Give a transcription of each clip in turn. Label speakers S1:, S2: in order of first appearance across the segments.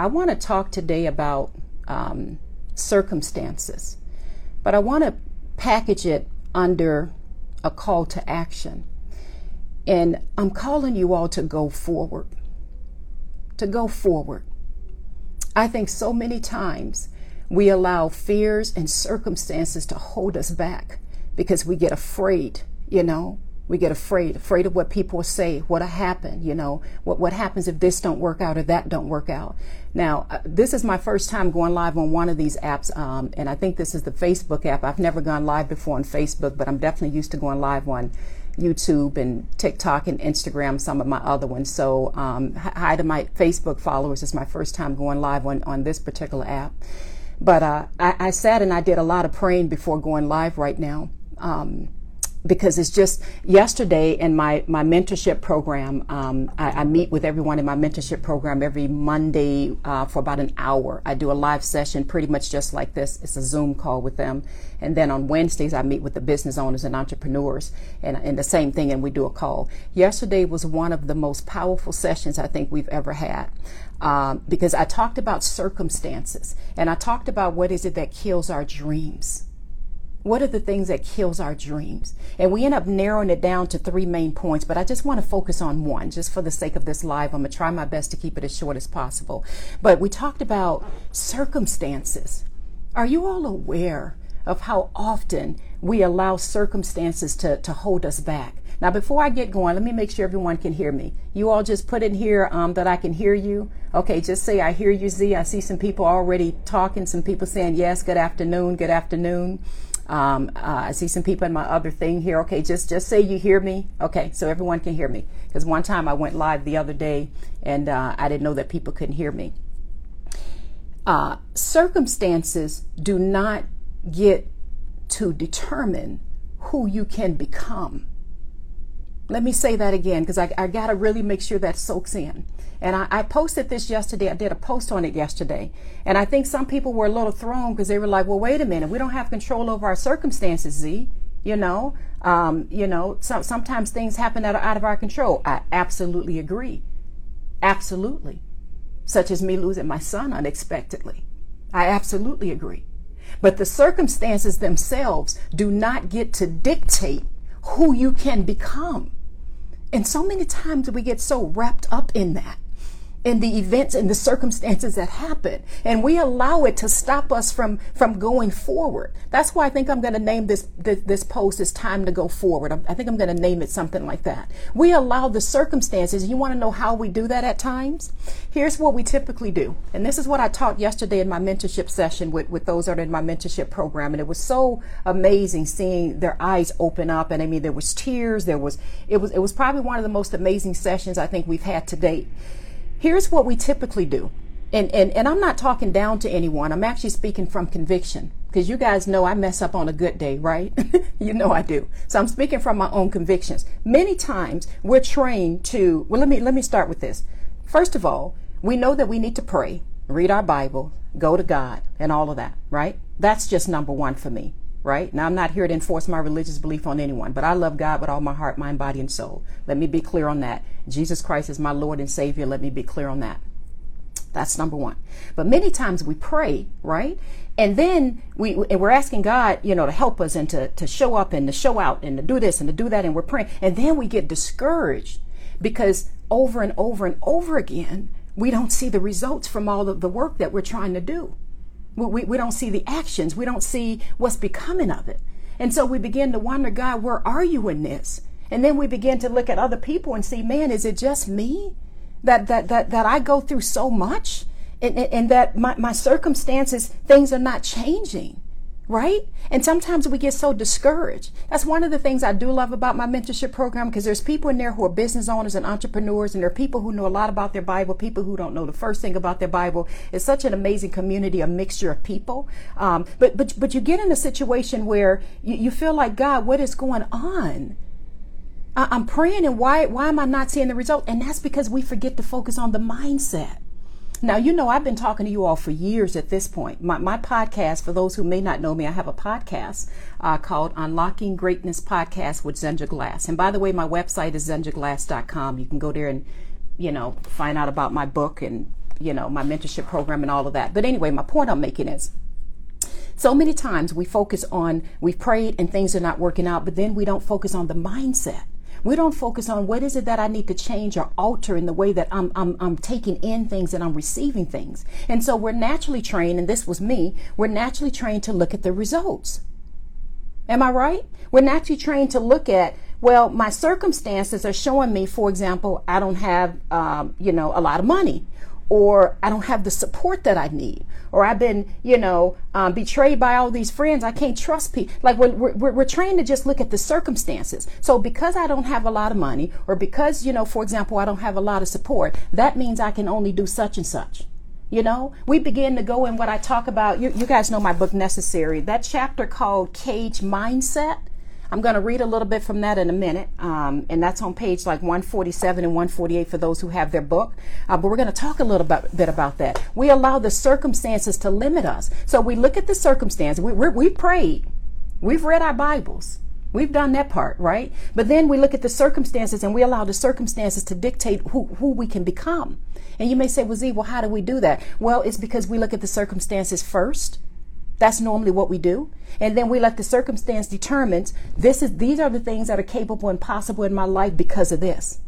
S1: I want to talk today about um, circumstances, but I want to package it under a call to action. And I'm calling you all to go forward. To go forward. I think so many times we allow fears and circumstances to hold us back because we get afraid, you know. We get afraid, afraid of what people say, what'll happen, you know, what, what happens if this don't work out or that don't work out. Now, uh, this is my first time going live on one of these apps, um, and I think this is the Facebook app. I've never gone live before on Facebook, but I'm definitely used to going live on YouTube and TikTok and Instagram, some of my other ones. So, um, hi to my Facebook followers. It's my first time going live on, on this particular app. But uh, I, I, sat and I did a lot of praying before going live right now. Um, because it's just yesterday in my, my mentorship program, um, I, I, meet with everyone in my mentorship program every Monday uh, for about an hour. I do a live session pretty much just like this. It's a Zoom call with them. And then on Wednesdays, I meet with the business owners and entrepreneurs and, and the same thing, and we do a call. Yesterday was one of the most powerful sessions I think we've ever had. Um, because I talked about circumstances and I talked about what is it that kills our dreams what are the things that kills our dreams? And we end up narrowing it down to three main points, but I just want to focus on one just for the sake of this live. I'm going to try my best to keep it as short as possible. But we talked about circumstances. Are you all aware of how often we allow circumstances to, to hold us back? Now, before I get going, let me make sure everyone can hear me. You all just put in here um, that I can hear you. Okay, just say I hear you, Z. I see some people already talking, some people saying yes, good afternoon, good afternoon. Um, uh, I see some people in my other thing here. Okay, just just say you hear me. Okay, so everyone can hear me. Because one time I went live the other day and uh, I didn't know that people couldn't hear me. Uh, circumstances do not get to determine who you can become. Let me say that again because I, I got to really make sure that soaks in. And I, I, posted this yesterday. I did a post on it yesterday. And I think some people were a little thrown because they were like, well, wait a minute. We don't have control over our circumstances, Z. You know, um, you know, so, sometimes things happen that are out of our control. I absolutely agree. Absolutely. Such as me losing my son unexpectedly. I absolutely agree. But the circumstances themselves do not get to dictate who you can become. And so many times we get so wrapped up in that in the events and the circumstances that happen. And we allow it to stop us from from going forward. That's why i think i'm going to name this, this this post it's time to go forward. I think i'm going to name it something like that. We allow the circumstances. You want to know how we do that at times? Here's what we typically do. And this is what i taught yesterday in my mentorship session with with those that are in my mentorship program. And it was so amazing seeing their eyes open up. And i mean there was tears. There was it was it was probably one of the most amazing sessions i think we've had to date Here's what we typically do. And, and, and I'm not talking down to anyone. I'm actually speaking from conviction because you guys know I mess up on a good day, right? you know I do. So I'm speaking from my own convictions. Many times we're trained to, well, let me, let me start with this. First of all, we know that we need to pray, read our Bible, go to God, and all of that, right? That's just number one for me right? Now, I'm not here to enforce my religious belief on anyone, but I love God with all my heart, mind, body, and soul. Let me be clear on that. Jesus Christ is my Lord and Savior. Let me be clear on that. That's number one. But many times we pray, right? And then we and we're asking God, you know, to help us and to, to show up and to show out and to do this and to do that, and we're praying. And then we get discouraged because over and over and over again, we don't see the results from all of the work that we're trying to do. We, we don't see the actions. We don't see what's becoming of it. And so we begin to wonder, God, where are you in this? And then we begin to look at other people and see, man, is it just me that that that, that I go through so much and, and, and that my, my circumstances, things are not changing right? And sometimes we get so discouraged. That's one of the things I do love about my mentorship program because there's people in there who are business owners and entrepreneurs, and there are people who know a lot about their Bible, people who don't know the first thing about their Bible. It's such an amazing community, a mixture of people. Um, but but but you get in a situation where you, you feel like God, what is going on? I, I'm praying, and why why am I not seeing the result? And that's because we forget to focus on the mindset. Now, you know, I've been talking to you all for years at this point. My, my podcast, for those who may not know me, I have a podcast uh, called Unlocking Greatness Podcast with Zenja Glass. And by the way, my website is zenjaglass.com. You can go there and, you know, find out about my book and you know, my mentorship program and all of that. But anyway, my point I'm making is so many times we focus on, we've prayed and things are not working out, but then we don't focus on the mindset. We don't focus on what is it that I need to change or alter in the way that I'm, I'm, I'm taking in things and I'm receiving things. And so we're naturally trained, and this was me, we're naturally trained to look at the results. Am I right? We're naturally trained to look at, well, my circumstances are showing me, for example, I don't have, um, you know, a lot of money or I don't have the support that I need, or I've been, you know, um, betrayed by all these friends. I can't trust people. Like we're, we're, we're trained to just look at the circumstances. So because I don't have a lot of money, or because, you know, for example, I don't have a lot of support, that means I can only do such and such. You know, we begin to go in what I talk about. You, you guys know my book, Necessary. That chapter called Cage Mindset I'm going to read a little bit from that in a minute, um, and that's on page like 147 and 148 for those who have their book. Uh, but we're going to talk a little bit, bit about that. We allow the circumstances to limit us. So we look at the circumstance. We, we prayed. We've read our Bibles. We've done that part, right? But then we look at the circumstances and we allow the circumstances to dictate who, who we can become. And you may say, well, Z, well, how do we do that? Well, it's because we look at the circumstances first that's normally what we do. And then we let the circumstance determine this is these are the things that are capable and possible in my life because of this.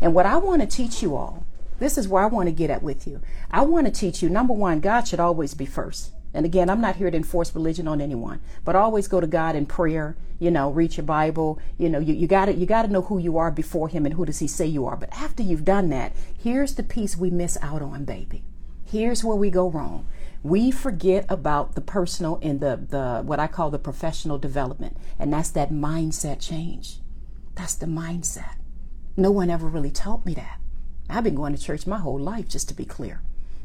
S1: And what I want to teach you all, this is where I want to get at with you. I want to teach you number one, God should always be first. And again, I'm not here to enforce religion on anyone, but always go to God in prayer, you know, read your Bible, you know, you, you gotta you gotta know who you are before him and who does he say you are. But after you've done that, here's the piece we miss out on, baby. Here's where we go wrong we forget about the personal and the, the what I call the professional development. And that's that mindset change. That's the mindset. No one ever really taught me that. I've been going to church my whole life, just to be clear.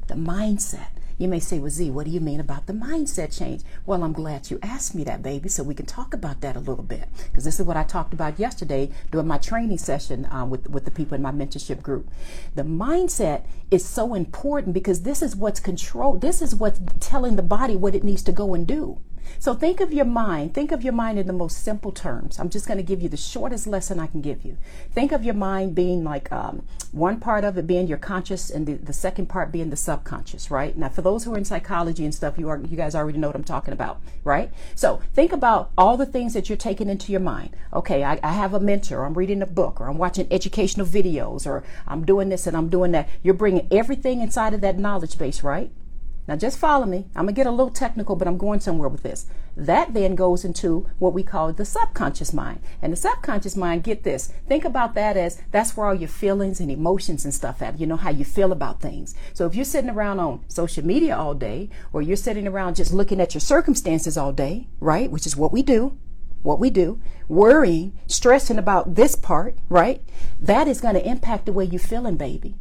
S1: The mindset. You may say, well, Z, what do you mean about the mindset change? Well, I'm glad you asked me that, baby, so we can talk about that a little bit. Because this is what I talked about yesterday during my training session uh, with, with the people in my mentorship group. The mindset is so important because this is what's control. This is what's telling the body what it needs to go and do. So think of your mind. Think of your mind in the most simple terms. I'm just going to give you the shortest lesson I can give you. Think of your mind being like um, one part of it being your conscious and the, the second part being the subconscious, right? Now, for those who are in psychology and stuff, you are you guys already know what I'm talking about, right? So think about all the things that you're taking into your mind. Okay, I, I have a mentor, I'm reading a book, or I'm watching educational videos, or I'm doing this and I'm doing that. You're bringing everything inside of that knowledge base, right? Now, just follow me. I'm going to get a little technical, but I'm going somewhere with this. That then goes into what we call the subconscious mind. And the subconscious mind, get this, think about that as that's where all your feelings and emotions and stuff at. You know how you feel about things. So if you're sitting around on social media all day, or you're sitting around just looking at your circumstances all day, right? Which is what we do, what we do, worrying, stressing about this part, right? That is going to impact the way you're feeling, baby.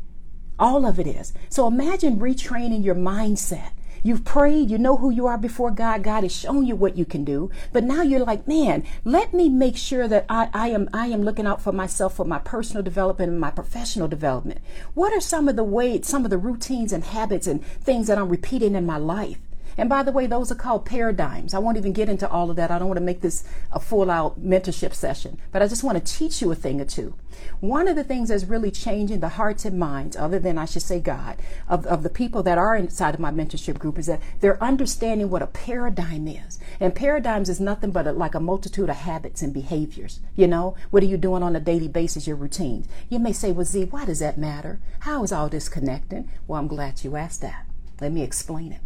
S1: All of it is. So imagine retraining your mindset. You've prayed, you know who you are before God. God has shown you what you can do. But now you're like, man, let me make sure that I, I am I am looking out for myself for my personal development and my professional development. What are some of the ways, some of the routines and habits and things that I'm repeating in my life? And by the way, those are called paradigms. I won't even get into all of that. I don't want to make this a full out mentorship session, but I just want to teach you a thing or two. One of the things that's really changing the hearts and minds, other than I should say God, of, of the people that are inside of my mentorship group is that they're understanding what a paradigm is. And paradigms is nothing but a, like a multitude of habits and behaviors. You know, what are you doing on a daily basis, your routines? You may say, well, Z, why does that matter? How is all this connecting? Well, I'm glad you asked that. Let me explain it.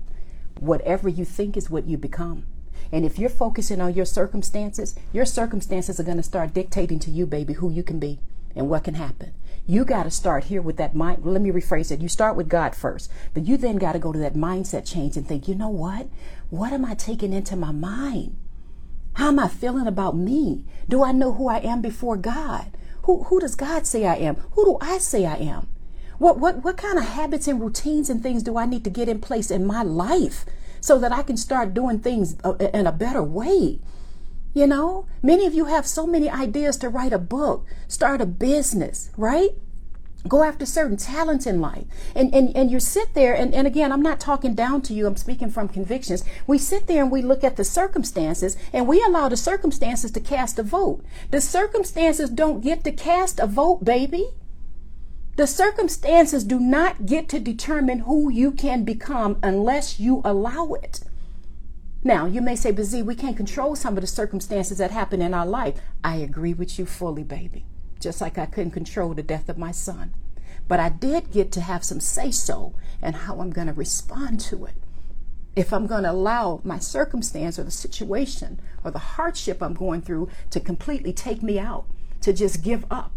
S1: Whatever you think is what you become. And if you're focusing on your circumstances, your circumstances are going to start dictating to you, baby, who you can be and what can happen. You got to start here with that mind. Let me rephrase it. You start with God first, but you then got to go to that mindset change and think, you know what? What am I taking into my mind? How am I feeling about me? Do I know who I am before God? Who, who does God say I am? Who do I say I am? What, what, what kind of habits and routines and things do I need to get in place in my life so that I can start doing things uh, in a better way? You know, many of you have so many ideas to write a book, start a business, right? Go after certain talents in life. And, and, and you sit there, and, and again, I'm not talking down to you, I'm speaking from convictions. We sit there and we look at the circumstances and we allow the circumstances to cast a vote. The circumstances don't get to cast a vote, baby. The circumstances do not get to determine who you can become unless you allow it. Now, you may say, but Z, we can't control some of the circumstances that happen in our life. I agree with you fully, baby. Just like I couldn't control the death of my son. But I did get to have some say so and how I'm going to respond to it. If I'm going to allow my circumstance or the situation or the hardship I'm going through to completely take me out, to just give up,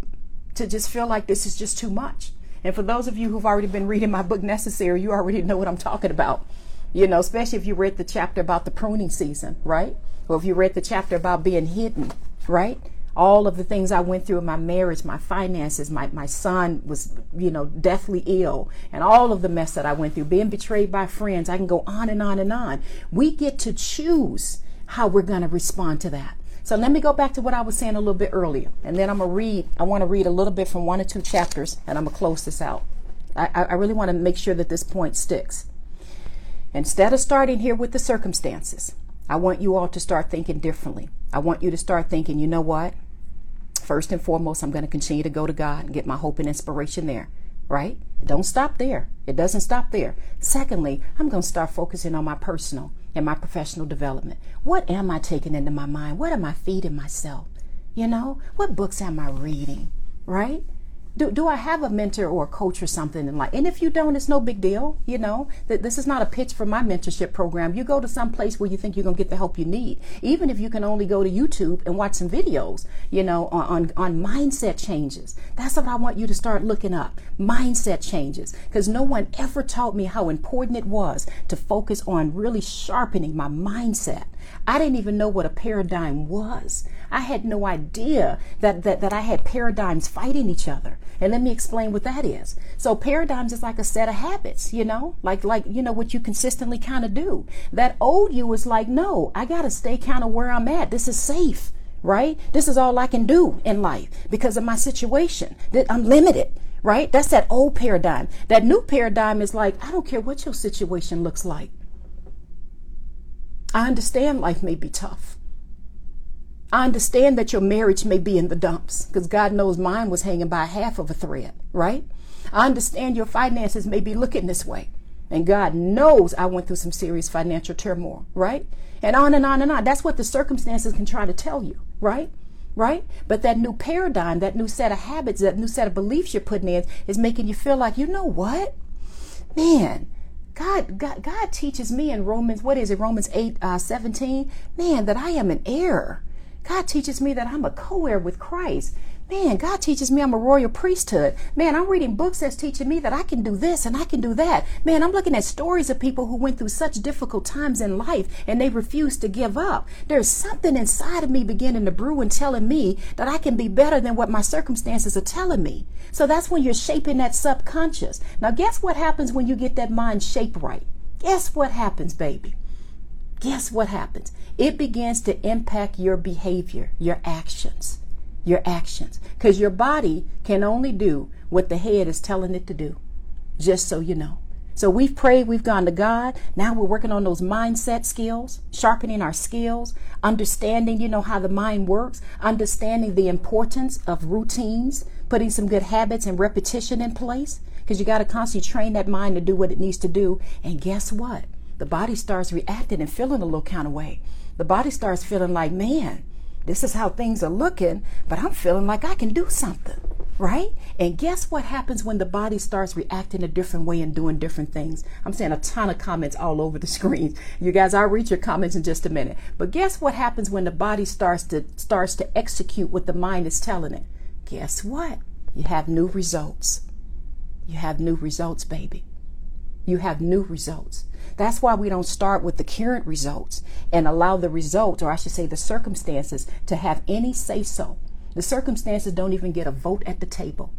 S1: to just feel like this is just too much. And for those of you who've already been reading my book, Necessary, you already know what I'm talking about. You know, especially if you read the chapter about the pruning season, right? Or if you read the chapter about being hidden, right? All of the things I went through in my marriage, my finances, my, my son was, you know, deathly ill, and all of the mess that I went through, being betrayed by friends. I can go on and on and on. We get to choose how we're going to respond to that. So let me go back to what I was saying a little bit earlier. And then I'm going to read, I want to read a little bit from one or two chapters, and I'm going to close this out. I, I really want to make sure that this point sticks. Instead of starting here with the circumstances, I want you all to start thinking differently. I want you to start thinking, you know what? First and foremost, I'm going to continue to go to God and get my hope and inspiration there, right? Don't stop there. It doesn't stop there. Secondly, I'm going to start focusing on my personal in my professional development? What am I taking into my mind? What am I feeding myself? You know, what books am I reading? Right? Do, do I have a mentor or a coach or something in life? And if you don't, it's no big deal. You know, that this is not a pitch for my mentorship program. You go to some place where you think you're going to get the help you need. Even if you can only go to YouTube and watch some videos, you know, on, on, on mindset changes. That's what I want you to start looking up. Mindset changes. Because no one ever taught me how important it was to focus on really sharpening my mindset. I didn't even know what a paradigm was. I had no idea that, that, that I had paradigms fighting each other. And let me explain what that is. So paradigms is like a set of habits, you know, like, like, you know, what you consistently kind of do. That old you is like, no, I got to stay kind of where I'm at. This is safe, right? This is all I can do in life because of my situation that I'm limited. Right? That's that old paradigm. That new paradigm is like, I don't care what your situation looks like. I understand life may be tough. I understand that your marriage may be in the dumps because God knows mine was hanging by half of a thread, right? I understand your finances may be looking this way. And God knows I went through some serious financial turmoil, right? And on and on and on. That's what the circumstances can try to tell you, right? Right? But that new paradigm, that new set of habits, that new set of beliefs you're putting in is making you feel like, you know what? Man, God, God, God teaches me in Romans, what is it, Romans 8, uh, 17, man, that I am an heir. God teaches me that I'm a co heir with Christ. Man, God teaches me I'm a royal priesthood. Man, I'm reading books that's teaching me that I can do this and I can do that. Man, I'm looking at stories of people who went through such difficult times in life and they refused to give up. There's something inside of me beginning to brew and telling me that I can be better than what my circumstances are telling me. So that's when you're shaping that subconscious. Now, guess what happens when you get that mind shape right? Guess what happens, baby? Guess what happens? It begins to impact your behavior, your actions, your actions. Because your body can only do what the head is telling it to do, just so you know. So we've prayed, we've gone to God. Now we're working on those mindset skills, sharpening our skills, understanding, you know, how the mind works, understanding the importance of routines, putting some good habits and repetition in place because you got to constantly train that mind to do what it needs to do. And guess what? The body starts reacting and feeling a little kind of way. The body starts feeling like, man, this is how things are looking, but I'm feeling like I can do something, right? And guess what happens when the body starts reacting a different way and doing different things? I'm saying a ton of comments all over the screen. You guys, I'll read your comments in just a minute. But guess what happens when the body starts to starts to execute what the mind is telling it? Guess what? You have new results. You have new results, baby. You have new results. That's why we don't start with the current results and allow the results, or I should say the circumstances, to have any say so. The circumstances don't even get a vote at the table.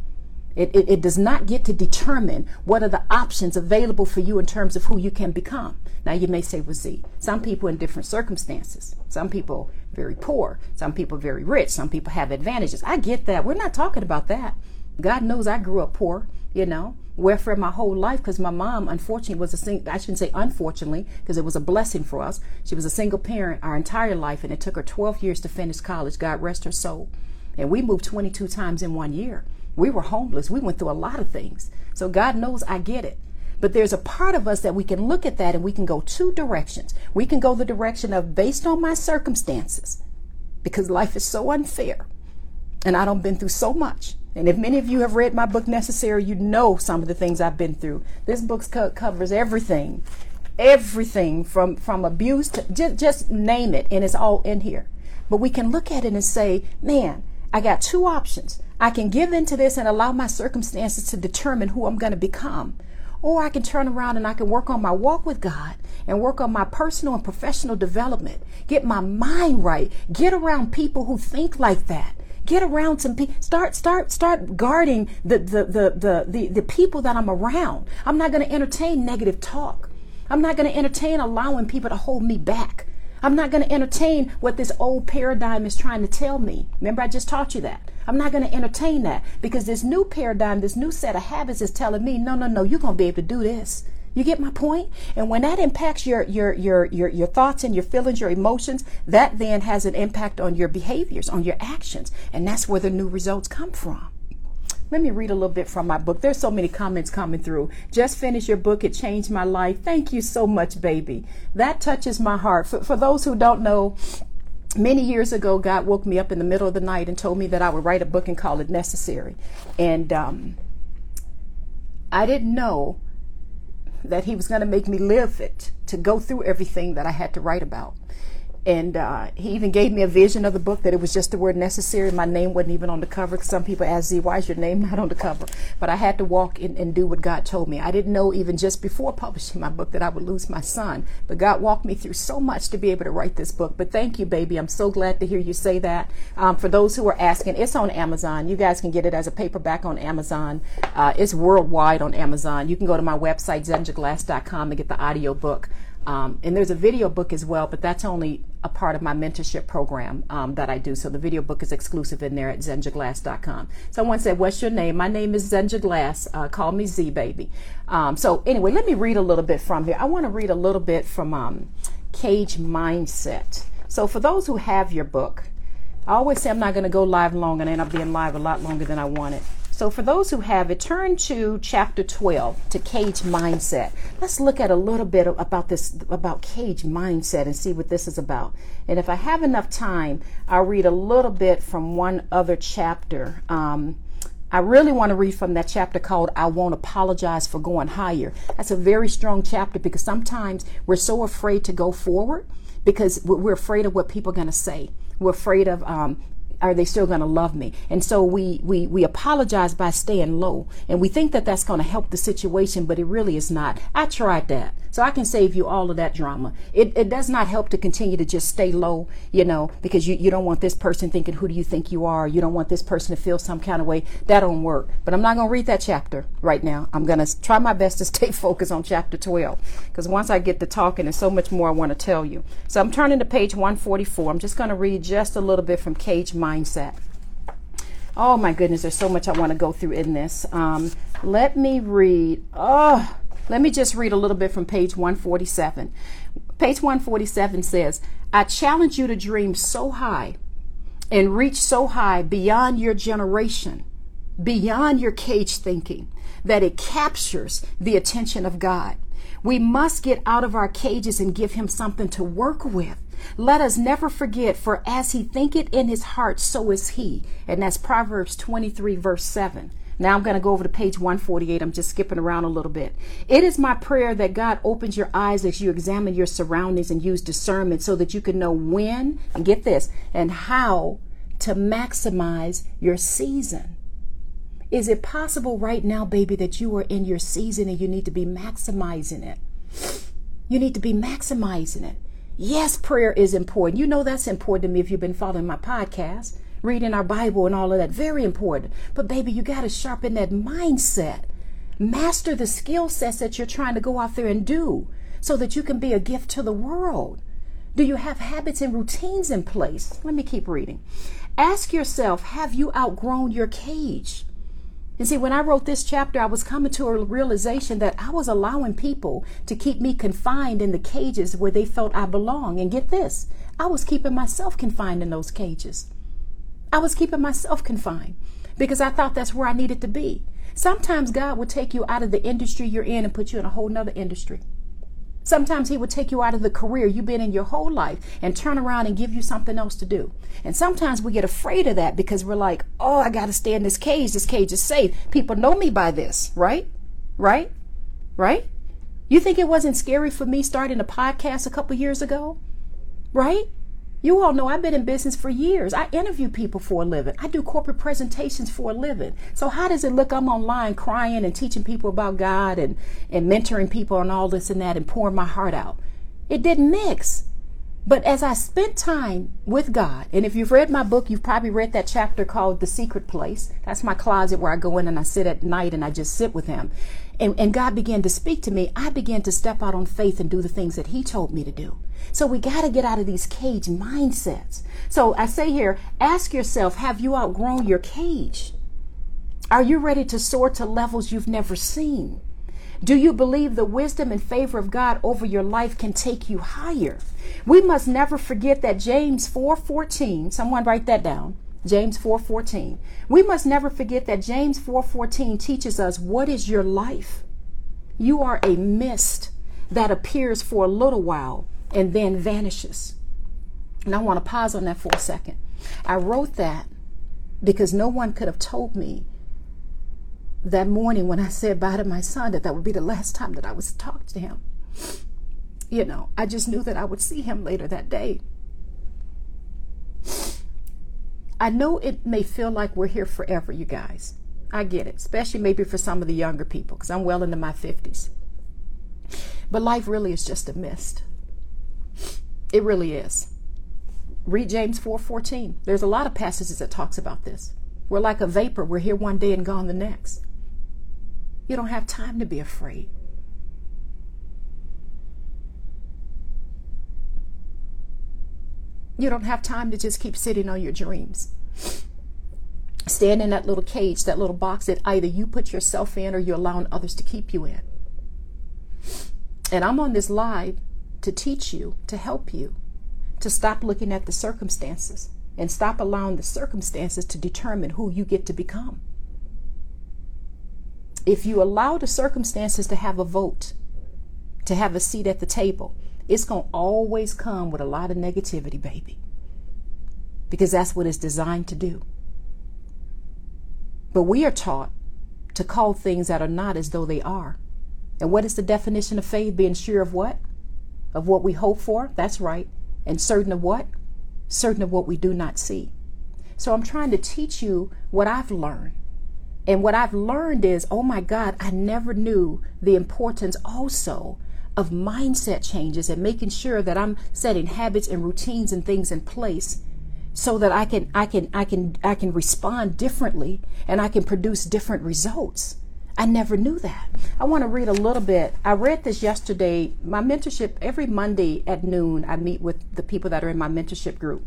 S1: It, it, it, does not get to determine what are the options available for you in terms of who you can become. Now, you may say, well, Z, some people in different circumstances. Some people very poor. Some people very rich. Some people have advantages. I get that. We're not talking about that. God knows I grew up poor, you know, wherefore my whole life, because my mom, unfortunately, was a single, I shouldn't say unfortunately, because it was a blessing for us. She was a single parent our entire life, and it took her 12 years to finish college. God rest her soul. And we moved 22 times in one year. We were homeless. We went through a lot of things. So God knows I get it. But there's a part of us that we can look at that and we can go two directions. We can go the direction of based on my circumstances, because life is so unfair. And I don't been through so much. And if many of you have read my book Necessary, you know some of the things I've been through. This book co- covers everything, everything from from abuse to just just name it, and it's all in here. But we can look at it and say, man, I got two options. I can give into this and allow my circumstances to determine who I'm going to become. Or I can turn around and I can work on my walk with God and work on my personal and professional development. Get my mind right. Get around people who think like that. Get around some people. Start, start, start guarding the, the, the, the, the, the people that I'm around. I'm not going to entertain negative talk. I'm not going to entertain allowing people to hold me back. I'm not going to entertain what this old paradigm is trying to tell me. Remember, I just taught you that. I'm not going to entertain that because this new paradigm, this new set of habits is telling me, no, no, no, you're going to be able to do this. You get my point? And when that impacts your, your, your, your, your thoughts and your feelings, your emotions, that then has an impact on your behaviors, on your actions. And that's where the new results come from. Let me read a little bit from my book. There's so many comments coming through. Just finished your book. It changed my life. Thank you so much, baby. That touches my heart. For, for those who don't know, many years ago, God woke me up in the middle of the night and told me that I would write a book and call it Necessary. And um, I didn't know that He was going to make me live it to go through everything that I had to write about. And uh, he even gave me a vision of the book that it was just the word necessary. My name wasn't even on the cover. Some people ask Z, why is your name not on the cover? But I had to walk in and do what God told me. I didn't know even just before publishing my book that I would lose my son. But God walked me through so much to be able to write this book. But thank you, baby. I'm so glad to hear you say that. Um, for those who are asking, it's on Amazon. You guys can get it as a paperback on Amazon. Uh, it's worldwide on Amazon. You can go to my website, zenjaglass.com, and get the audio book. Um, and there's a video book as well, but that's only a part of my mentorship program um, that I do. So the video book is exclusive in there at zenjaglass.com. Someone said, What's your name? My name is Zenja Glass. Uh, call me Z Baby. Um, so, anyway, let me read a little bit from here. I want to read a little bit from um, Cage Mindset. So, for those who have your book, I always say I'm not going to go live long and end up being live a lot longer than I wanted. So, for those who have it, turn to chapter 12 to cage mindset. Let's look at a little bit about this, about cage mindset and see what this is about. And if I have enough time, I'll read a little bit from one other chapter. Um, I really want to read from that chapter called I Won't Apologize for Going Higher. That's a very strong chapter because sometimes we're so afraid to go forward because we're afraid of what people are going to say. We're afraid of um, are they still going to love me? And so we, we, we apologize by staying low. And we think that that's going to help the situation, but it really is not. I tried that. So I can save you all of that drama. It, it does not help to continue to just stay low, you know, because you, you don't want this person thinking, who do you think you are? You don't want this person to feel some kind of way. That don't work. But I'm not going to read that chapter right now. I'm going to try my best to stay focused on chapter 12 because once I get to talking, there's so much more I want to tell you. So I'm turning to page 144. I'm just going to read just a little bit from Cage Mindset. Oh my goodness, there's so much I want to go through in this. Um, let me read. Oh, let me just read a little bit from page 147. Page 147 says, I challenge you to dream so high and reach so high beyond your generation, beyond your cage thinking, that it captures the attention of God. We must get out of our cages and give Him something to work with. Let us never forget, for as He thinketh in His heart, so is He. And that's Proverbs 23, verse 7. Now I'm going to go over to page 148. I'm just skipping around a little bit. It is my prayer that God opens your eyes as you examine your surroundings and use discernment so that you can know when, and get this, and how to maximize your season. Is it possible right now, baby, that you are in your season and you need to be maximizing it? You need to be maximizing it. Yes, prayer is important. You know that's important to me if you've been following my podcast reading our Bible and all of that. Very important. But baby, you got to sharpen that mindset. Master the skill sets that you're trying to go out there and do so that you can be a gift to the world. Do you have habits and routines in place? Let me keep reading. Ask yourself, have you outgrown your cage? And see, when I wrote this chapter, I was coming to a realization that I was allowing people to keep me confined in the cages where they felt I belong. And get this, I was keeping myself confined in those cages. I was keeping myself confined. because I thought that's where I needed to be. Sometimes God will take you out of the industry you're in and put you in a whole nother industry. Sometimes he will take you out of the career you've been in your whole life and turn around and give you something else to do. And sometimes we get afraid of that because we're like, oh, I got to stay in this cage. This cage is safe. People know me by this, right? Right? Right? You think it wasn't scary for me starting a podcast a couple years ago? Right? You all know I've been in business for years. I interview people for a living. I do corporate presentations for a living. So how does it look? I'm online crying and teaching people about God and, and mentoring people and all this and that and pouring my heart out. It didn't mix. But as I spent time with God, and if you've read my book, you've probably read that chapter called The Secret Place. That's my closet where I go in and I sit at night and I just sit with Him. And, and God began to speak to me. I began to step out on faith and do the things that He told me to do. So we got to get out of these cage mindsets. So I say here, ask yourself, have you outgrown your cage? Are you ready to soar to levels you've never seen? Do you believe the wisdom and favor of God over your life can take you higher? We must never forget that James 4:14, someone write that down. James 4:14. We must never forget that James 4:14 teaches us what is your life? You are a mist that appears for a little while and then vanishes. And I want to pause on that for a second. I wrote that because no one could have told me that morning when I said bye to my son that that would be the last time that I was to talk to him. You know, I just knew that I would see him later that day. I know it may feel like we're here forever, you guys. I get it, especially maybe for some of the younger people, because I'm well into my 50s. But life really is just a mist. It really is. Read James 4:14. There's a lot of passages that talks about this. We're like a vapor. We're here one day and gone the next. You don't have time to be afraid. You don't have time to just keep sitting on your dreams. Stand in that little cage, that little box that either you put yourself in or you're allowing others to keep you in. And I'm on this live to teach you, to help you, to stop looking at the circumstances and stop allowing the circumstances to determine who you get to become. If you allow the circumstances to have a vote, to have a seat at the table, it's going to always come with a lot of negativity, baby. Because that's what it's designed to do. But we are taught to call things that are not as though they are. And what is the definition of faith? Being sure of what? Of what we hope for? That's right. And certain of what? Certain of what we do not see. So I'm trying to teach you what I've learned. And what I've learned is, oh my God, I never knew the importance also of mindset changes and making sure that I'm setting habits and routines and things in place so that I can I can I can I can respond differently and I can produce different results. I never knew that. I want to read a little bit. I read this yesterday. My mentorship every Monday at noon I meet with the people that are in my mentorship group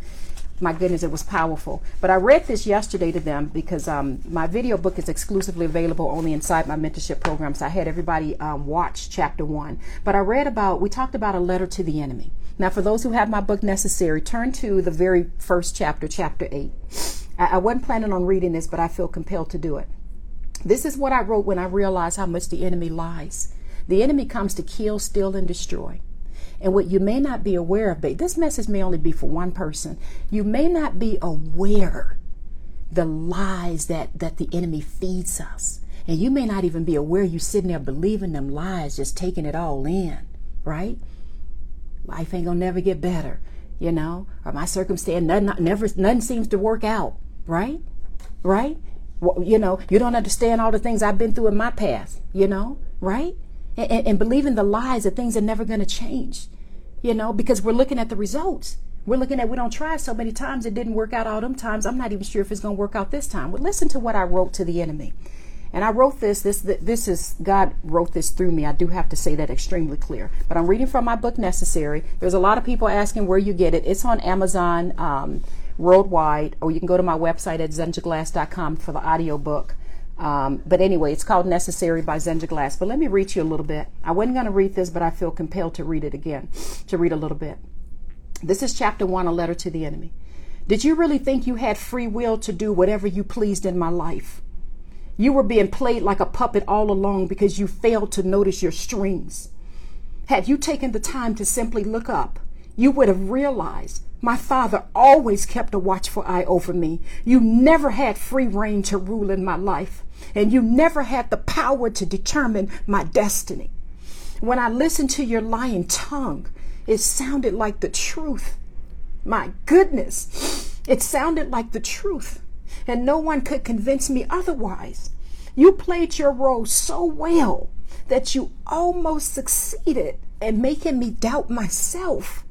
S1: my goodness, it was powerful. But I read this yesterday to them because um, my video book is exclusively available only inside my mentorship program. So I had everybody um, watch chapter one. But I read about, we talked about a letter to the enemy. Now, for those who have my book necessary, turn to the very first chapter, chapter eight. I, I wasn't planning on reading this, but I feel compelled to do it. This is what I wrote when I realized how much the enemy lies. The enemy comes to kill, steal, and destroy. And what you may not be aware of, but this message may only be for one person. You may not be aware the lies that, that the enemy feeds us. And you may not even be aware you're sitting there believing them lies, just taking it all in, right? Life ain't gonna never get better, you know, or my circumstance, nothing, never, nothing seems to work out, right? Right? Well, you know, you don't understand all the things I've been through in my past, you know, right? And, and believing the lies that things are never going to change, you know, because we're looking at the results. We're looking at we don't try so many times it didn't work out all them times. I'm not even sure if it's going to work out this time. But listen to what I wrote to the enemy. And I wrote this, this, this is, God wrote this through me. I do have to say that extremely clear. But I'm reading from my book, Necessary. There's a lot of people asking where you get it. It's on Amazon um, worldwide, or you can go to my website at zenjaglass.com for the audio book. Um, but anyway, it's called Necessary by Zenja Glass. But let me read you a little bit. I wasn't going to read this, but I feel compelled to read it again, to read a little bit. This is chapter one, A Letter to the Enemy. Did you really think you had free will to do whatever you pleased in my life? You were being played like a puppet all along because you failed to notice your strings. Had you taken the time to simply look up, you would have realized my father always kept a watchful eye over me. You never had free reign to rule in my life, and you never had the power to determine my destiny. When I listened to your lying tongue, it sounded like the truth. My goodness, it sounded like the truth, and no one could convince me otherwise. You played your role so well that you almost succeeded in making me doubt myself.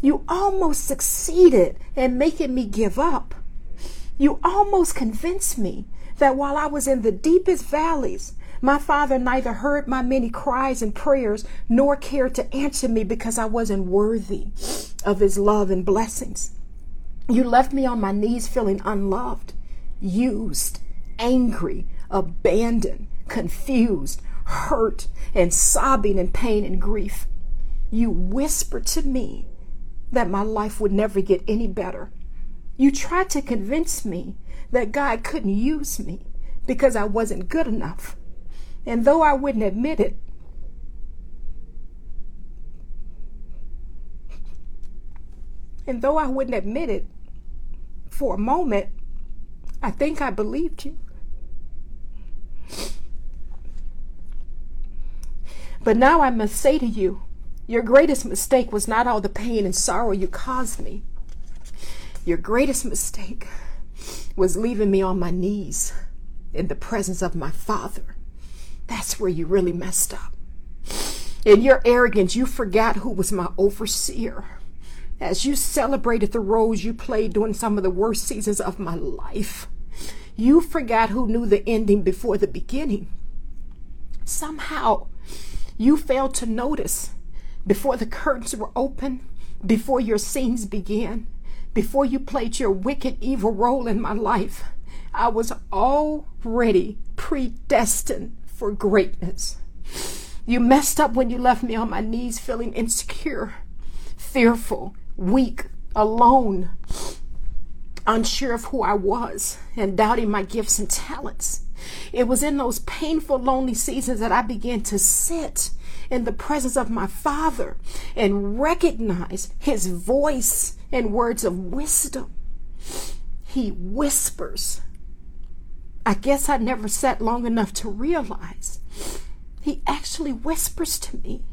S1: You almost succeeded in making me give up. You almost convinced me that while I was in the deepest valleys, my father neither heard my many cries and prayers nor cared to answer me because I wasn't worthy of his love and blessings. You left me on my knees feeling unloved, used, angry, abandoned, confused, hurt, and sobbing in pain and grief. You whispered to me that my life would never get any better. You tried to convince me that God couldn't use me because I wasn't good enough. And though I wouldn't admit it, and though I wouldn't admit it for a moment, I think I believed you. But now I must say to you, your greatest mistake was not all the pain and sorrow you caused me. Your greatest mistake was leaving me on my knees in the presence of my Father. That's where you really messed up. In your arrogance, you forgot who was my overseer. As you celebrated the roles you played during some of the worst seasons of my life, you forgot who knew the ending before the beginning. Somehow, you failed to notice before the curtains were open, before your scenes began, before you played your wicked, evil role in my life, I was already predestined for greatness. You messed up when you left me on my knees feeling insecure, fearful, weak, alone, unsure of who I was, and doubting my gifts and talents. It was in those painful, lonely seasons that I began to sit in the presence of my Father and recognize His voice and words of wisdom. He whispers. I guess I never sat long enough to realize He actually whispers to me.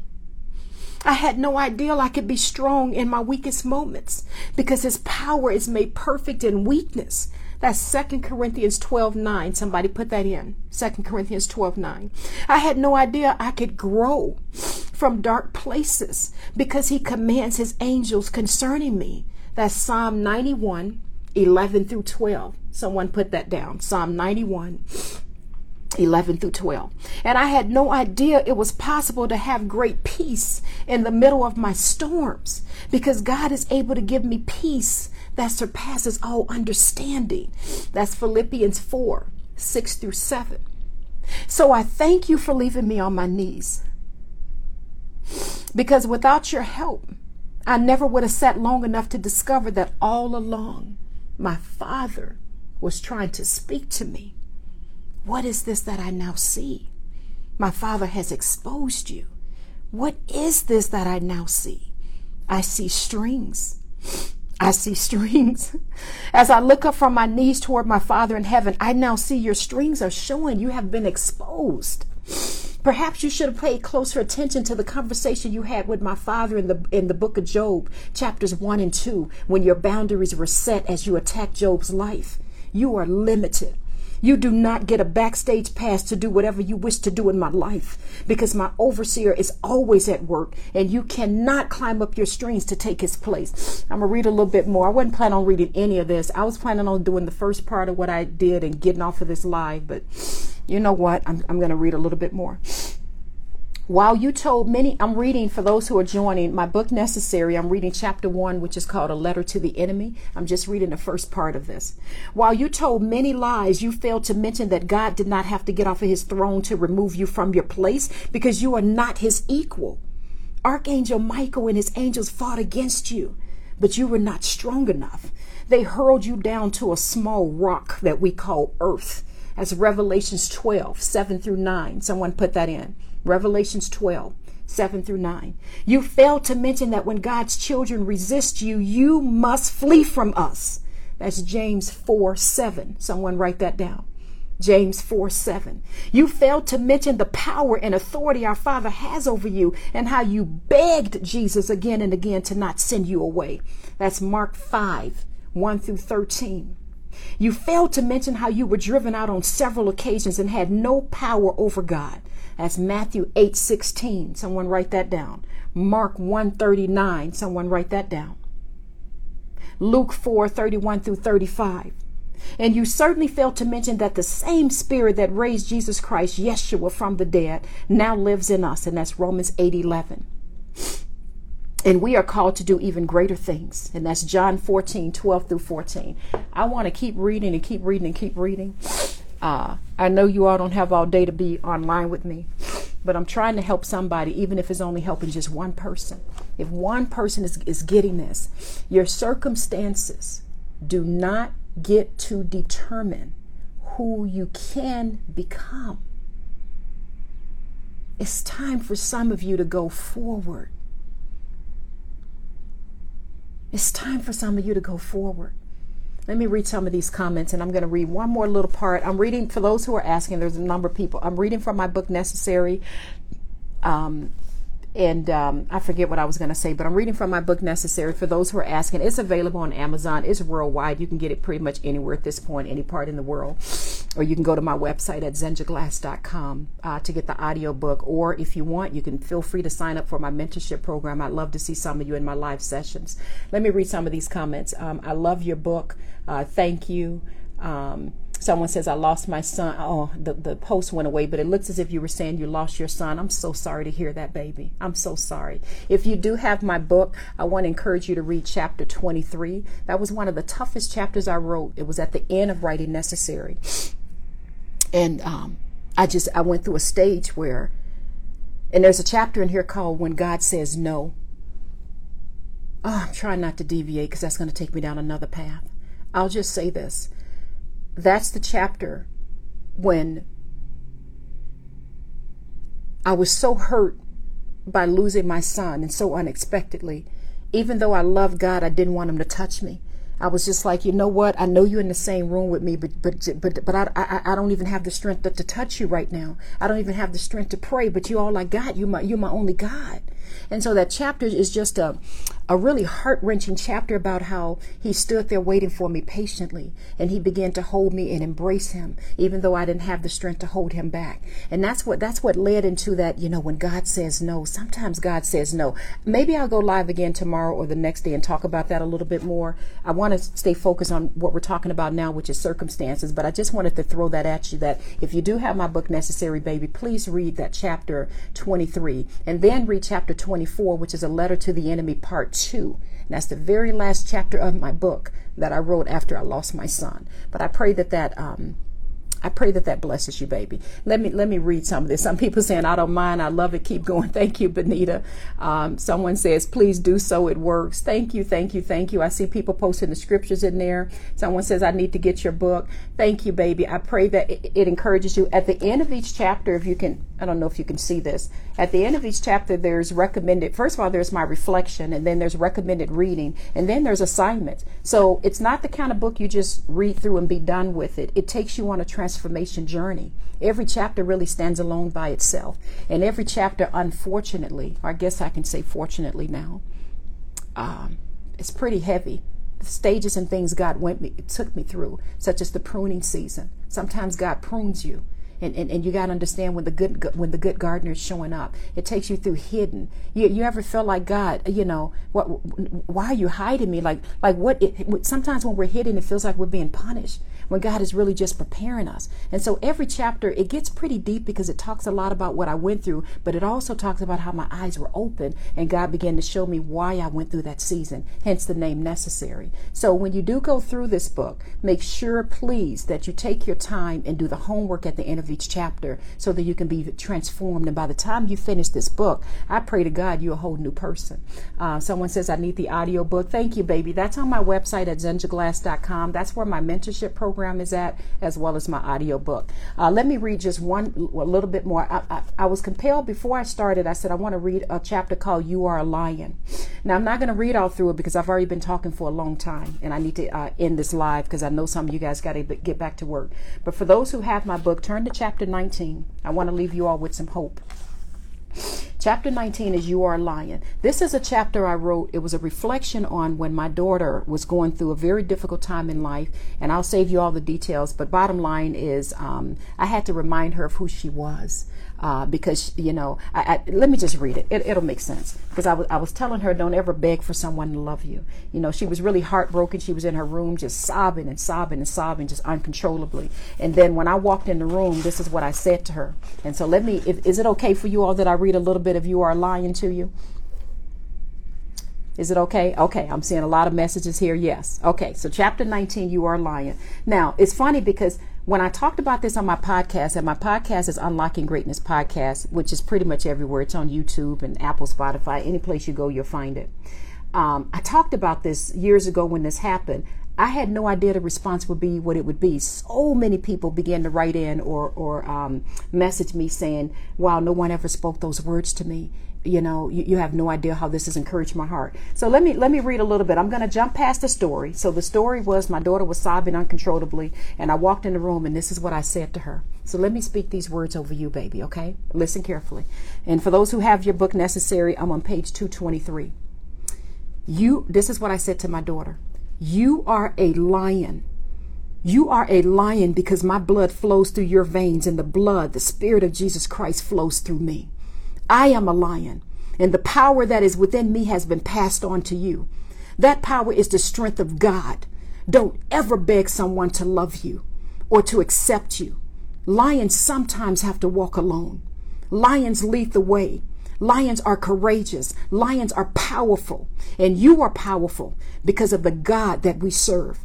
S1: I had no idea I could be strong in my weakest moments because His power is made perfect in weakness. That's Second Corinthians 12 9. Somebody put that in. Second Corinthians 12 9. I had no idea I could grow from dark places because he commands his angels concerning me. That's Psalm 91 11 through 12. Someone put that down. Psalm 91 11 through 12. And I had no idea it was possible to have great peace in the middle of my storms because God is able to give me peace that surpasses all understanding. That's Philippians 4 6 through 7. So I thank you for leaving me on my knees. Because without your help, I never would have sat long enough to discover that all along my Father was trying to speak to me. What is this that I now see? My Father has exposed you. What is this that I now see? I see strings. I see strings. As I look up from my knees toward my Father in heaven, I now see your strings are showing you have been exposed. Perhaps you should have paid closer attention to the conversation you had with my father in the in the book of Job, chapters 1 and 2, when your boundaries were set as you attacked Job's life. You are limited. You do not get a backstage pass to do whatever you wish to do in my life because my overseer is always at work and you cannot climb up your strings to take his place. I'm going to read a little bit more. I wasn't planning on reading any of this. I was planning on doing the first part of what I did and getting off of this live, but you know what? I'm, I'm going to read a little bit more. While you told many, I'm reading for those who are joining my book Necessary. I'm reading chapter one, which is called A Letter to the Enemy. I'm just reading the first part of this. While you told many lies, you failed to mention that God did not have to get off of his throne to remove you from your place because you are not his equal. Archangel Michael and his angels fought against you, but you were not strong enough. They hurled you down to a small rock that we call earth. As Revelations 12, 7 through 9. Someone put that in. Revelations 12, 7 through 9. You failed to mention that when God's children resist you, you must flee from us. That's James 4, 7. Someone write that down. James 4 7. You failed to mention the power and authority our Father has over you and how you begged Jesus again and again to not send you away. That's Mark 5 1 through 13. You failed to mention how you were driven out on several occasions and had no power over God. That's Matthew 8 16. Someone write that down. Mark 1 39. Someone write that down. Luke 4 31 through 35. And you certainly failed to mention that the same spirit that raised Jesus Christ, Yeshua, from the dead now lives in us. And that's Romans 8 11. And we are called to do even greater things. And that's John 14, 12 through 14. I want to keep reading and keep reading and keep reading. Uh, I know you all don't have all day to be online with me, but I'm trying to help somebody, even if it's only helping just one person. If one person is, is getting this, your circumstances do not get to determine who you can become. It's time for some of you to go forward. It's time for some of you to go forward. Let me read some of these comments and I'm going to read one more little part. I'm reading, for those who are asking, there's a number of people. I'm reading from my book, Necessary. Um, and um, I forget what I was going to say, but I'm reading from my book Necessary for those who are asking. It's available on Amazon. It's worldwide. You can get it pretty much anywhere at this point, any part in the world. Or you can go to my website at zenjaglass.com uh, to get the audio book. Or if you want, you can feel free to sign up for my mentorship program. I'd love to see some of you in my live sessions. Let me read some of these comments. Um, I love your book. Uh, thank you. Um, Someone says, I lost my son. Oh, the, the post went away, but it looks as if you were saying you lost your son. I'm so sorry to hear that, baby. I'm so sorry. If you do have my book, I want to encourage you to read chapter 23. That was one of the toughest chapters I wrote. It was at the end of writing Necessary. And um, I just, I went through a stage where, and there's a chapter in here called When God Says No. Oh, I'm trying not to deviate because that's going to take me down another path. I'll just say this that's the chapter when I was so hurt by losing my son and so unexpectedly. Even though I loved God, I didn't want him to touch me. I was just like, you know what? I know you're in the same room with me, but but but but I I, I don't even have the strength to, to touch you right now. I don't even have the strength to pray. But you all I got. You my you're my only God. And so that chapter is just a, a really heart wrenching chapter about how he stood there waiting for me patiently and he began to hold me and embrace him, even though I didn't have the strength to hold him back. And that's what, that's what led into that, you know, when God says no, sometimes God says no. Maybe I'll go live again tomorrow or the next day and talk about that a little bit more. I want to stay focused on what we're talking about now, which is circumstances, but I just wanted to throw that at you that if you do have my book, Necessary Baby, please read that chapter 23 and then read chapter 24, which is a letter to the enemy, part two. And that's the very last chapter of my book that I wrote after I lost my son. But I pray that that um, I pray that that blesses you, baby. Let me let me read some of this. Some people saying I don't mind. I love it. Keep going. Thank you, Benita. Um, someone says please do so. It works. Thank you. Thank you. Thank you. I see people posting the scriptures in there. Someone says I need to get your book. Thank you, baby. I pray that it, it encourages you. At the end of each chapter, if you can, I don't know if you can see this. At the end of each chapter, there's recommended. First of all, there's my reflection, and then there's recommended reading, and then there's assignments. So it's not the kind of book you just read through and be done with it. It takes you on a transformation journey. Every chapter really stands alone by itself. And every chapter, unfortunately, or I guess I can say fortunately now, um, it's pretty heavy. The stages and things God went me, took me through, such as the pruning season. Sometimes God prunes you and, and, and you got to understand when the good when the good gardener is showing up it takes you through hidden. You, you ever feel like god you know what why are you hiding me? Like like what it, sometimes when we're hidden it feels like we're being punished when God is really just preparing us. And so every chapter, it gets pretty deep because it talks a lot about what I went through, but it also talks about how my eyes were open and God began to show me why I went through that season, hence the name necessary. So when you do go through this book, make sure, please, that you take your time and do the homework at the end of each chapter so that you can be transformed. And by the time you finish this book, I pray to God you're a whole new person. Uh, someone says, I need the audio book. Thank you, baby. That's on my website at zenjaglass.com. That's where my mentorship program is at, as well as my audio book. Uh, let me read just one, a little bit more. I, I, I was compelled before I started, I said, I want to read a chapter called You Are a Lion. Now, I'm not going to read all through it because I've already been talking for a long time and I need to uh, end this live because I know some of you guys got to get back to work. But for those who have my book, turn to chapter 19. I want to leave you all with some hope. Chapter 19 is You Are a Lion. This is a chapter I wrote. It was a reflection on when my daughter was going through a very difficult time in life. And I'll save you all the details. But bottom line is, um, I had to remind her of who she was uh, because you know I, I, let me just read it. it will make sense because I was, I was telling her don't ever beg for someone to love you you know she was really heartbroken she was in her room just sobbing and sobbing and sobbing just uncontrollably and then when I walked in the room this is what I said to her and so let me if, is it okay for you all that I read a little bit of you are lying to you is it okay? Okay, I'm seeing a lot of messages here. Yes. Okay, so chapter 19, you are lying. Now, it's funny because when I talked about this on my podcast, and my podcast is Unlocking Greatness Podcast, which is pretty much everywhere. It's on YouTube and Apple, Spotify, any place you go, you'll find it. Um, I talked about this years ago when this happened. I had no idea the response would be what it would be. So many people began to write in or, or um, message me saying, wow, no one ever spoke those words to me you know you, you, have no idea how this has encouraged my heart. So let me let me read a little bit. I'm going to jump past the story. So the story was my daughter was sobbing uncontrollably and i walked in the room and this is what i said to her. So let me speak these words over you baby okay? Listen carefully. And for those who have your book necessary i'm on page 223 you this is what i said to my daughter. You are a lion. You are a lion because my blood flows through your veins and the blood the spirit of jesus christ flows through me I am a lion, and the power that is within me has been passed on to you. That power is the strength of God. Don't ever beg someone to love you or to accept you. Lions sometimes have to walk alone. Lions lead the way. Lions are courageous. Lions are powerful. And you are powerful because of the God that we serve.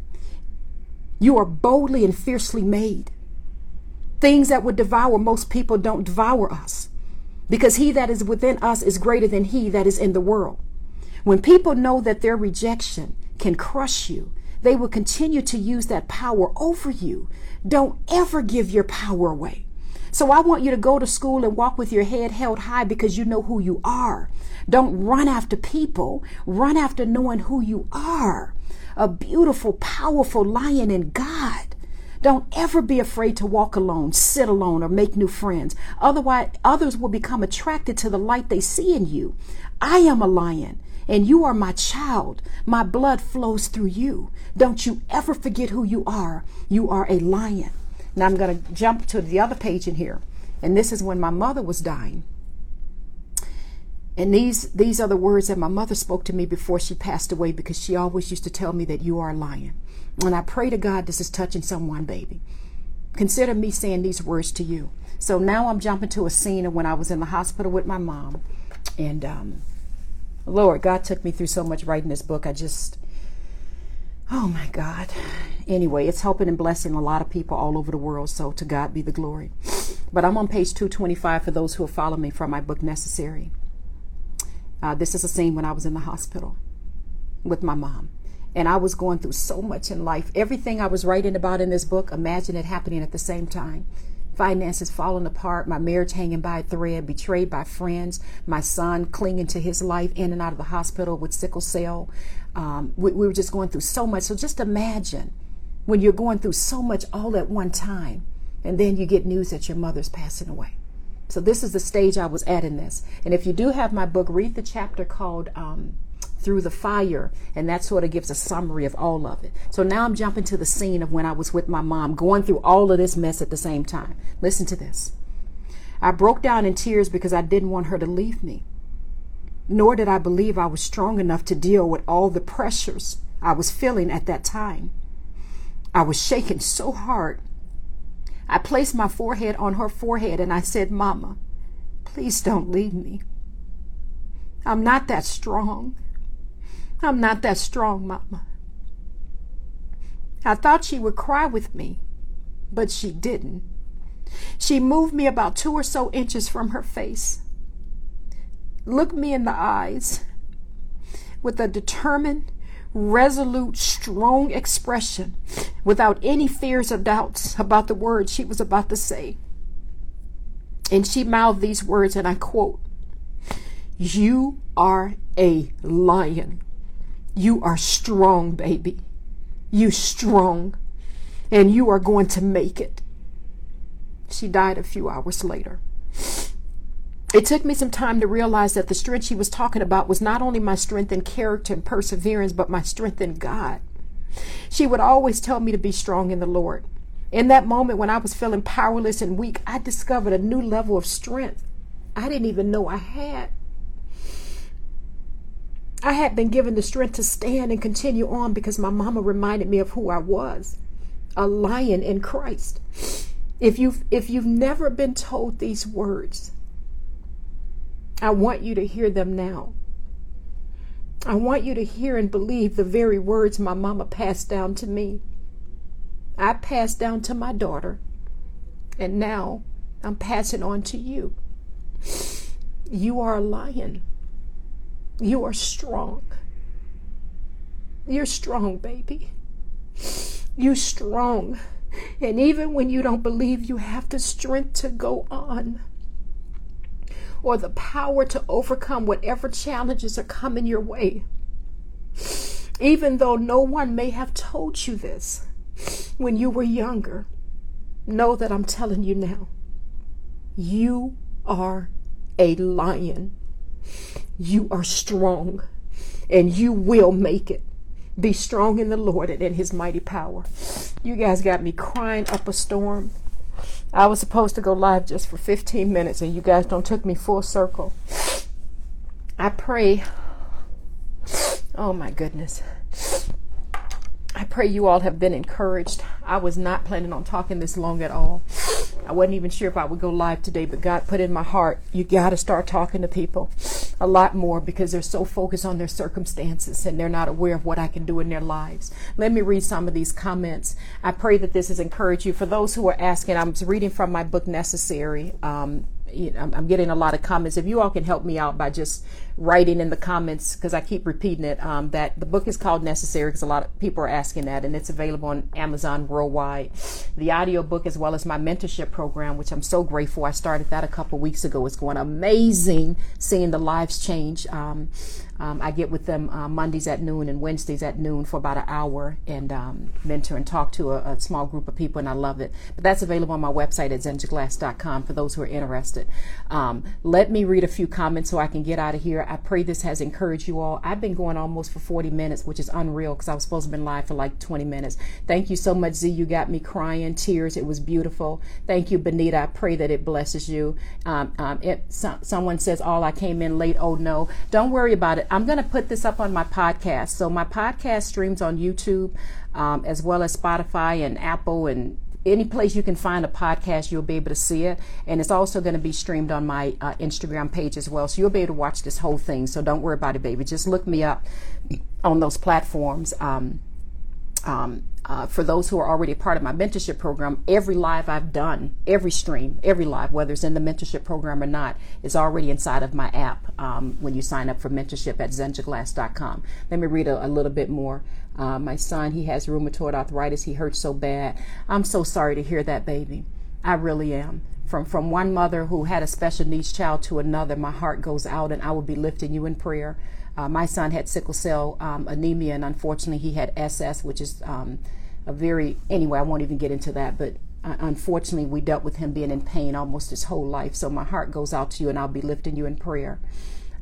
S1: You are boldly and fiercely made. Things that would devour most people don't devour us because he that is within us is greater than he that is in the world. When people know that their rejection can crush you, they will continue to use that power over you. Don't ever give your power away. So I want you to go to school and walk with your head held high because you know who you are. Don't run after people. Run after knowing who you are. A beautiful, powerful lion in God. Don't ever be afraid to walk alone, sit alone, or make new friends. Otherwise, others will become attracted to the light they see in you. I am a lion and you are my child. My blood flows through you. Don't you ever forget who you are. You are a lion. Now I'm going to jump to the other page in here. And this is when my mother was dying. And these these are the words that my mother spoke to me before she passed away because she always used to tell me that you are a lion. And I pray to God this is touching someone, baby. Consider me saying these words to you. So now I'm jumping to a scene of when I was in the hospital with my mom. And um, Lord, God took me through so much writing this book. I just, oh my God. Anyway, it's helping and blessing a lot of people all over the world. So to God be the glory. But I'm on page 225 for those who have followed me from my book, Necessary. Uh, this is a scene when I was in the hospital with my mom. And I was going through so much in life. Everything I was writing about in this book, imagine it happening at the same time. Finances falling apart, my marriage hanging by a thread, betrayed by friends, my son clinging to his life in and out of the hospital with sickle cell. Um, we, we were just going through so much. So just imagine when you're going through so much all at one time, and then you get news that your mother's passing away. So this is the stage I was at in this. And if you do have my book, read the chapter called um, through the fire. And that sort of gives a summary of all of it. So now I'm jumping to the scene of when I was with my mom, going through all of this mess at the same time. Listen to this. I broke down in tears because I didn't want her to leave me. Nor did I believe I was strong enough to deal with all the pressures I was feeling at that time. I was shaking so hard. I placed my forehead on her forehead and I said, Mama, please don't leave me. I'm not that strong. I'm not that strong, Mama. I thought she would cry with me, but she didn't. She moved me about two or so inches from her face, looked me in the eyes with a determined, resolute, strong expression without any fears or doubts about the words she was about to say. And she mouthed these words, and I quote, You are a lion. You are strong, baby. You strong. And you are going to make it. She died a few hours later. It took me some time to realize that the strength she was talking about was not only my strength in character and perseverance, but my strength in God. She would always tell me to be strong in the Lord. In that moment when I was feeling powerless and weak, I discovered a new level of strength I didn't even know I had. I had been given the strength to stand and continue on because my mama reminded me of who I was a lion in Christ. If you've, if you've never been told these words, I want you to hear them now. I want you to hear and believe the very words my mama passed down to me. I passed down to my daughter, and now I'm passing on to you. You are a lion. You are strong. You're strong, baby. You're strong. And even when you don't believe you have the strength to go on, or the power to overcome whatever challenges are coming your way. Even though no one may have told you this when you were younger, know that I'm telling you now. You are a lion. You are strong and you will make it. Be strong in the Lord and in his mighty power. You guys got me crying up a storm. I was supposed to go live just for 15 minutes, and you guys don't took me full circle. I pray. Oh my goodness. I pray you all have been encouraged. I was not planning on talking this long at all. I wasn't even sure if I would go live today, but God put in my heart, you got to start talking to people a lot more because they're so focused on their circumstances and they're not aware of what I can do in their lives. Let me read some of these comments. I pray that this has encouraged you. For those who are asking, I'm reading from my book, Necessary. Um, I'm getting a lot of comments. If you all can help me out by just writing in the comments, because I keep repeating it, um, that the book is called Necessary, because a lot of people are asking that, and it's available on Amazon worldwide. The audio book, as well as my mentorship program, which I'm so grateful. I started that a couple weeks ago. It's going amazing seeing the lives change. Um, um, I get with them uh, Mondays at noon and Wednesdays at noon for about an hour and um, mentor and talk to a, a, small group of people, and I love it. But that's available on my website at zenjaglass.com for those who are interested. Um, let me read a few comments so I can get out of here. I pray this has encouraged you all. I've been going almost for 40 minutes, which is unreal because I was supposed to be live for like 20 minutes. Thank you so much, Z. You got me crying, tears. It was beautiful. Thank you, Benita. I pray that it blesses you. Um, um, it, so, someone says, All I came in late. Oh, no. Don't worry about it. I'm going to put this up on my podcast. So my podcast streams on YouTube um, as well as Spotify and Apple and any place you can find a podcast, you'll be able to see it. And it's also going to be streamed on my uh, Instagram page as well. So you'll be able to watch this whole thing. So don't worry about it, baby. Just look me up on those platforms. Um, um, uh, for those who are already part of my mentorship program, every live I've done, every stream, every live, whether it's in the mentorship program or not, is already inside of my app um, when you sign up for mentorship at zenjaglass.com. Let me read a, a little bit more. Uh, my son, he has rheumatoid arthritis. He hurts so bad. I'm so sorry to hear that, baby. I really am. From from one mother who had a special needs child to another, my heart goes out, and I will be lifting you in prayer. Uh, my son had sickle cell um, anemia, and unfortunately, he had SS, which is um, a very, anyway, I won't even get into that, but uh, unfortunately, we dealt with him being in pain almost his whole life. So my heart goes out to you, and I'll be lifting you in prayer.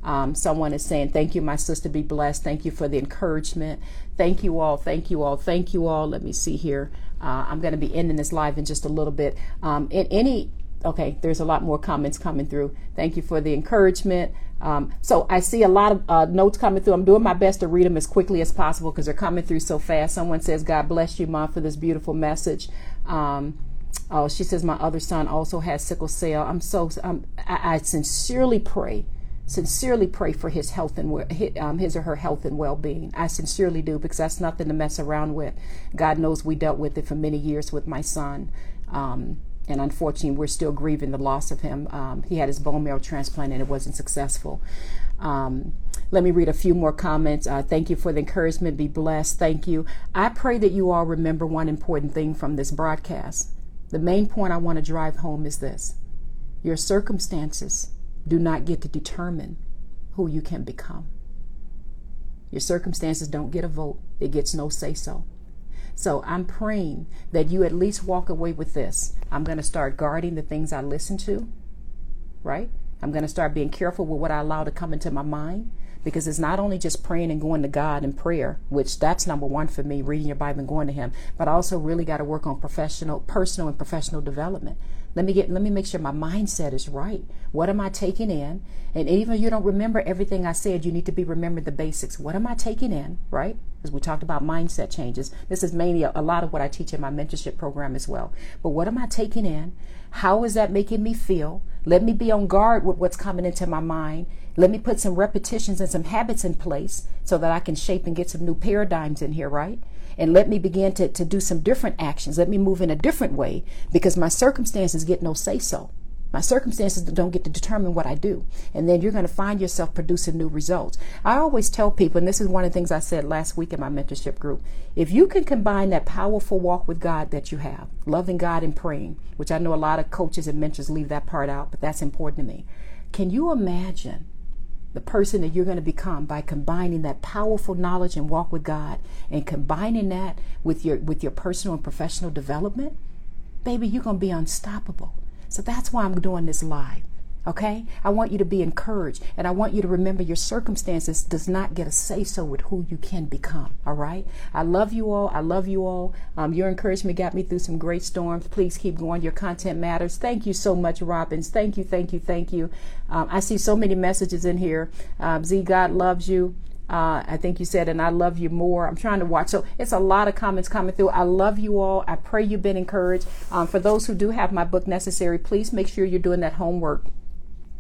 S1: Um, someone is saying, Thank you, my sister, be blessed. Thank you for the encouragement. Thank you all. Thank you all. Thank you all. Let me see here. Uh, I'm going to be ending this live in just a little bit. Um, in any okay, there's a lot more comments coming through. Thank you for the encouragement. Um, so I see a lot of uh, notes coming through. I'm doing my best to read them as quickly as possible because they're coming through so fast. Someone says, God bless you, Mom, for this beautiful message. Um, oh, she says, my other son also has sickle cell. I'm so, um, I, I sincerely pray sincerely pray for his health and um, his or her health and well-being. I sincerely do because that's nothing to mess around with. God knows we dealt with it for many years with my son. And unfortunately, we're still grieving the loss of him. Um, he had his bone marrow transplant and it wasn't successful. Um, let me read a few more comments. Uh, thank you for the encouragement. Be blessed. Thank you. I pray that you all remember one important thing from this broadcast. The main point I want to drive home is this your circumstances do not get to determine who you can become. Your circumstances don't get a vote, it gets no say so. So I'm praying that you at least walk away with this. I'm going to start guarding the things I listen to, right? I'm going to start being careful with what I allow to come into my mind because it's not only just praying and going to God in prayer, which that's number one for me, reading your Bible and going to Him, but I also really got to work on professional, personal, and professional development. Let me get let me make sure my mindset is right. What am I taking in? And even if you don't remember everything I said, you need to be remembering the basics. What am I taking in, right? Because we talked about mindset changes. This is mainly a, a lot of what I teach in my mentorship program as well. But what am I taking in? How is that making me feel? Let me be on guard with what's coming into my mind. Let me put some repetitions and some habits in place so that I can shape and get some new paradigms in here, right? And let me begin to, to do some different actions. Let me move in a different way because my circumstances get no say so. My circumstances don't get to determine what I do. And then you're going to find yourself producing new results. I always tell people, and this is one of the things I said last week in my mentorship group if you can combine that powerful walk with God that you have, loving God and praying, which I know a lot of coaches and mentors leave that part out, but that's important to me. Can you imagine the person that you're going to become by combining that powerful knowledge and walk with God and combining that with your with your personal and professional development, baby, you're going to be unstoppable. So that's why I'm doing this live. Okay? I want you to be encouraged and I want you to remember your circumstances does not get a say so with who you can become. All right? I love you all. I love you all. Um, your encouragement got me through some great storms. Please keep going. Your content matters. Thank you so much, Robbins. Thank you, thank you, thank you. Um, I see so many messages in here. Um, Z, God loves you. Uh, I think you said, and I love you more. I'm trying to watch. So it's a lot of comments coming through. I love you all. I pray you've been encouraged. Um, for those who do have my book necessary, please make sure you're doing that homework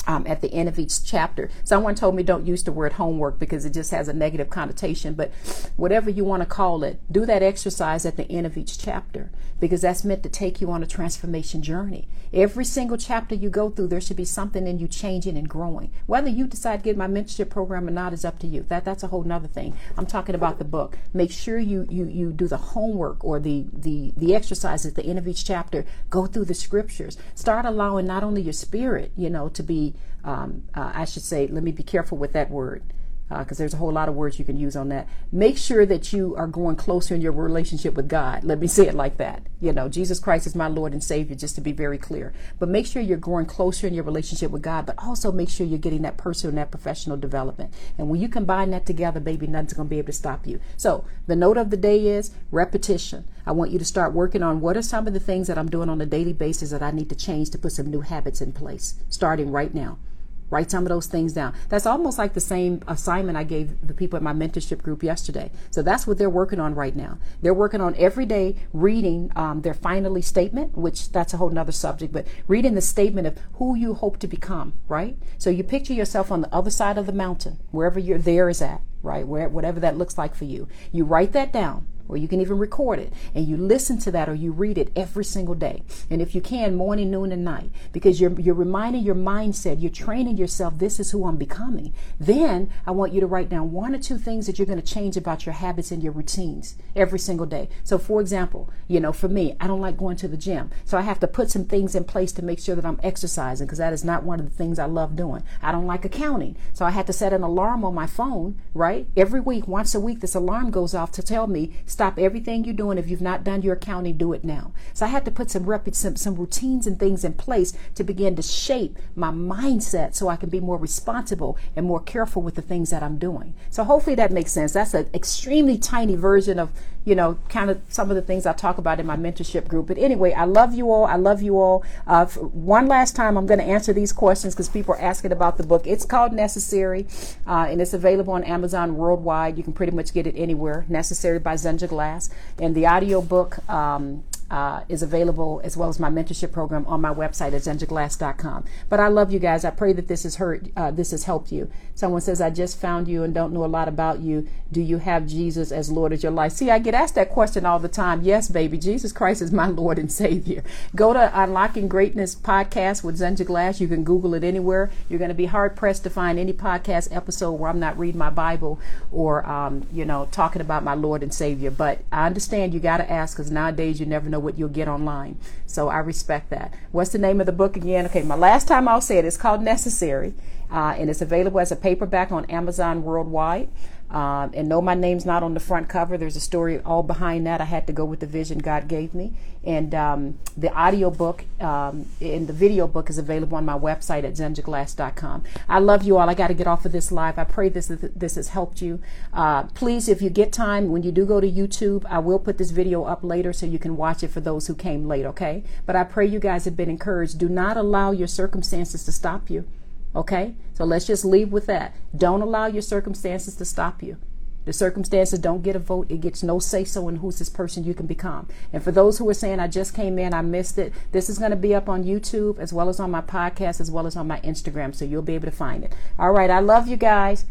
S1: um, at the end of each chapter. Someone told me don't use the word homework because it just has a negative connotation, but whatever you want to call it, do that exercise at the end of each chapter because that's meant to take you on a transformation journey. Every single chapter you go through, there should be something in you changing and growing. Whether you decide to get my mentorship program or not is up to you. That that's a whole nother thing. I'm talking about the book. Make sure you you you do the homework or the the the exercise at the end of each chapter. Go through the scriptures. Start allowing not only your spirit, you know, to be um, uh, I should say, let me be careful with that word because uh, there's a whole lot of words you can use on that. Make sure that you are going closer in your relationship with God. Let me say it like that. You know, Jesus Christ is my Lord and Savior, just to be very clear. But make sure you're growing closer in your relationship with God, but also make sure you're getting that personal and that professional development. And when you combine that together, baby, nothing's going to be able to stop you. So the note of the day is repetition. I want you to start working on what are some of the things that I'm doing on a daily basis that I need to change to put some new habits in place, starting right now. Write some of those things down. That's almost like the same assignment I gave the people at my mentorship group yesterday. So that's what they're working on right now. They're working on every day reading um, their finally statement, which that's a whole nother subject, but reading the statement of who you hope to become, right? So you picture yourself on the other side of the mountain, wherever your there is at, right? Where, whatever that looks like for you. You write that down or you can even record it and you listen to that or you read it every single day. And if you can morning noon and night because you're you're reminding your mindset you're training yourself this is who i'm becoming. Then i want you to write down one or two things that you're going to change about your habits and your routines every single day. So for example you know for me i don't like going to the gym so i have to put some things in place to make sure that i'm exercising because that is not one of the things i love doing. I don't like accounting so i had to set an alarm on my phone right? Every week once a week this alarm goes off to tell me Stop everything you're doing. If you've not done your accounting, do it now. So I had to put some rep- some, some routines and things in place to begin to shape my mindset so I can be more responsible and more careful with the things that I'm doing. So hopefully that makes sense. That's an extremely tiny version of you know, kind of some of the things I talk about in my mentorship group. But anyway, I love you all. I love you all. Uh, one last time, I'm going to answer these questions because people are asking about the book. It's called Necessary, uh, and it's available on Amazon worldwide. You can pretty much get it anywhere. Necessary by Zenja Glass, and the audio book. Um, uh, is available as well as my mentorship program on my website at zenjaglass.com. But I love you guys. I pray that this has hurt, uh, this has helped you. Someone says, I just found you and don't know a lot about you. Do you have Jesus as Lord of your life? See, I get asked that question all the time. Yes, baby, Jesus Christ is my Lord and Savior. Go to Unlocking Greatness podcast with Zenja Glass. You can Google it anywhere. You're going to be hard pressed to find any podcast episode where I'm not reading my Bible or, um, you know, talking about my Lord and Savior. But I understand you got to ask because nowadays you never know what you'll get online. So I respect that. What's the name of the book again? Okay, my last time I'll say it. It's called Necessary, uh, and it's available as a paperback on Amazon worldwide. Um, and no, my name's not on the front cover. There's a story all behind that. I had to go with the vision God gave me. And um, the audio book um, and the video book is available on my website at zenjaglass.com. I love you all. I got to get off of this live. I pray this this has helped you. Uh, please, if you get time, when you do go to YouTube, I will put this video up later so you can watch it for those who came late, okay? But I pray you guys have been encouraged. Do not allow your circumstances to stop you. Okay? So let's just leave with that. Don't allow your circumstances to stop you. The circumstances don't get a vote. It gets no say so in who's this person you can become. And for those who are saying, I just came in, I missed it, this is going to be up on YouTube as well as on my podcast as well as on my Instagram. So you'll be able to find it. All right. I love you guys.